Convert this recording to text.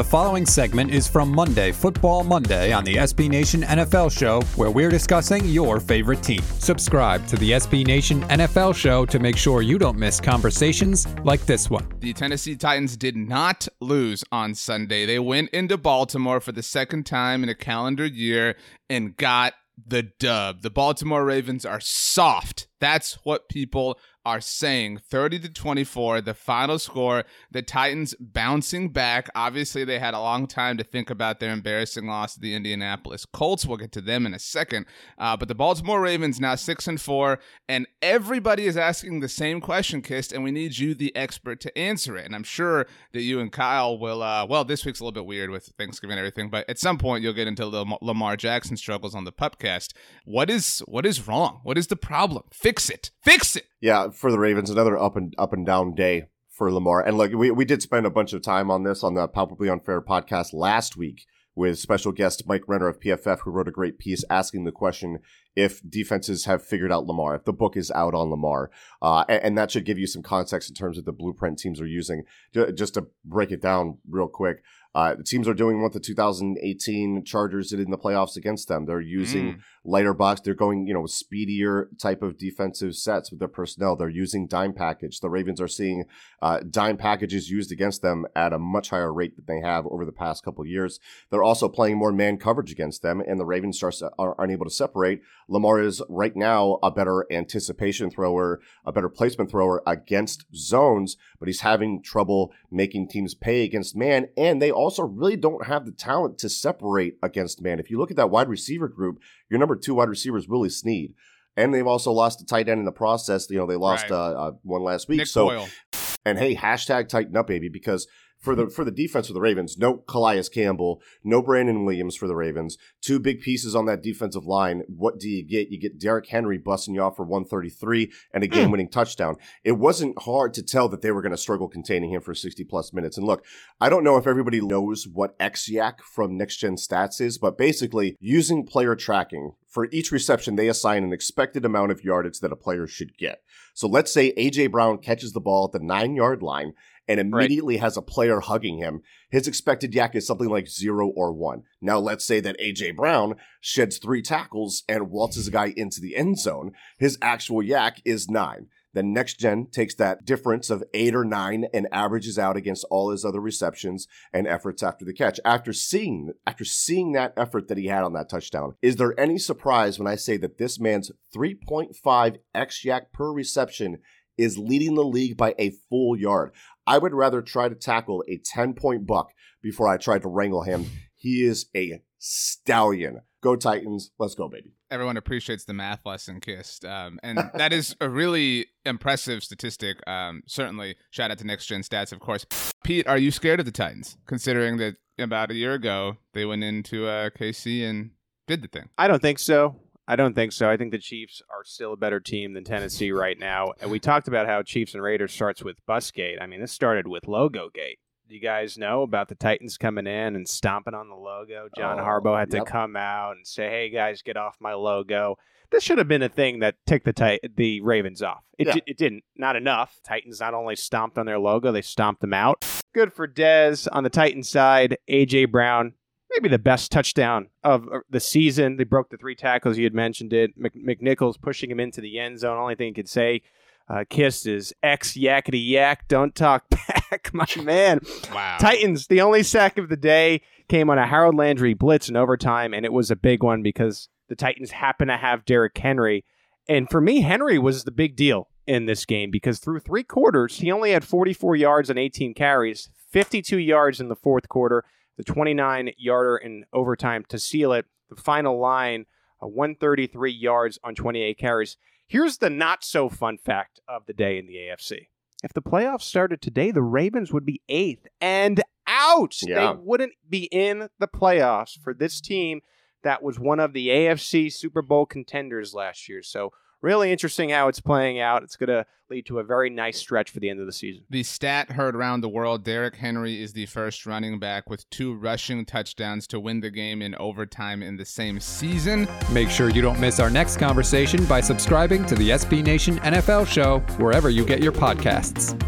The following segment is from Monday, Football Monday, on the SB Nation NFL Show, where we're discussing your favorite team. Subscribe to the SB Nation NFL Show to make sure you don't miss conversations like this one. The Tennessee Titans did not lose on Sunday. They went into Baltimore for the second time in a calendar year and got the dub. The Baltimore Ravens are soft. That's what people are saying. 30 to 24 the final score the titans bouncing back. Obviously they had a long time to think about their embarrassing loss to the indianapolis colts. We'll get to them in a second. Uh, but the baltimore ravens now six and four and everybody is asking the same question kist and we need you the expert to answer it. And i'm sure that you and kyle will uh, well this week's a little bit weird with thanksgiving and everything but at some point you'll get into lamar jackson struggles on the pupcast. What is what is wrong? What is the problem it. Fix it. Yeah, for the Ravens, another up and up and down day for Lamar. And look, we, we did spend a bunch of time on this on the Palpably Unfair podcast last week with special guest Mike Renner of PFF, who wrote a great piece asking the question if defenses have figured out Lamar, if the book is out on Lamar. Uh, and, and, that should give you some context in terms of the blueprint teams are using. Just to break it down real quick, uh, the teams are doing what the 2018 Chargers did in the playoffs against them. They're using mm. lighter box. They're going, you know, speedier type of defensive sets with their personnel. They're using dime package. The Ravens are seeing uh, dime packages used against them at a much higher rate than they have over the past couple years. They're also playing more man coverage against them, and the Ravens starts are unable to separate. Lamar is right now a better anticipation thrower, a better placement thrower against zones, but he's having trouble making teams pay against man, and they also really don't have the talent to separate against man. If you look at that wide receiver group, your number two wide receiver is Willie Snead. And they've also lost a tight end in the process. You know, they lost right. uh, uh, one last week. Nick so, Boyle. and hey, hashtag tighten up, baby, because for the for the defense of the Ravens, no Calais Campbell, no Brandon Williams for the Ravens. Two big pieces on that defensive line. What do you get? You get Derrick Henry busting you off for 133 and a hmm. game-winning touchdown. It wasn't hard to tell that they were going to struggle containing him for 60 plus minutes. And look, I don't know if everybody knows what XYAC from Next Gen Stats is, but basically using player tracking for each reception, they assign an expected amount of yardage that a player should get. So let's say AJ Brown catches the ball at the nine yard line and immediately right. has a player hugging him, his expected YAC is something like zero or one. Now, let's say that AJ Brown sheds three tackles and waltzes a guy into the end zone. His actual YAC is nine. Then next gen takes that difference of eight or nine and averages out against all his other receptions and efforts after the catch. After seeing after seeing that effort that he had on that touchdown, is there any surprise when I say that this man's 3.5 XYAC per reception is leading the league by a full yard? I would rather try to tackle a 10 point buck before I try to wrangle him. He is a stallion. Go Titans. Let's go, baby. Everyone appreciates the math lesson, Kist. Um, and that is a really impressive statistic. Um, certainly, shout out to Next Gen Stats, of course. Pete, are you scared of the Titans, considering that about a year ago they went into uh, KC and did the thing? I don't think so. I don't think so. I think the Chiefs are still a better team than Tennessee right now. And we talked about how Chiefs and Raiders starts with Busgate. I mean, this started with Logo Gate. Do you guys know about the Titans coming in and stomping on the logo? John oh, Harbaugh had yep. to come out and say, "Hey guys, get off my logo." This should have been a thing that ticked the tit- the Ravens off. It, yeah. d- it didn't. Not enough. Titans not only stomped on their logo, they stomped them out. Good for Dez on the Titans side. AJ Brown maybe the best touchdown of uh, the season. They broke the three tackles. You had mentioned it. McNichols pushing him into the end zone. Only thing he could say, uh, Kist is X yakety yak. Don't talk back, my man. Wow. Titans, the only sack of the day came on a Harold Landry blitz in overtime, and it was a big one because the Titans happen to have Derrick Henry. And for me, Henry was the big deal in this game because through three quarters, he only had 44 yards and 18 carries, 52 yards in the fourth quarter the 29 yarder in overtime to seal it. The final line, uh, 133 yards on 28 carries. Here's the not so fun fact of the day in the AFC. If the playoffs started today, the Ravens would be eighth and out. Yeah. They wouldn't be in the playoffs for this team that was one of the AFC Super Bowl contenders last year. So really interesting how it's playing out. It's going to lead to a very nice stretch for the end of the season. The stat heard around the world Derrick Henry is the first running back with two rushing touchdowns to win the game in overtime in the same season. Make sure you don't miss our next conversation by subscribing to the SB Nation NFL show wherever you get your podcasts.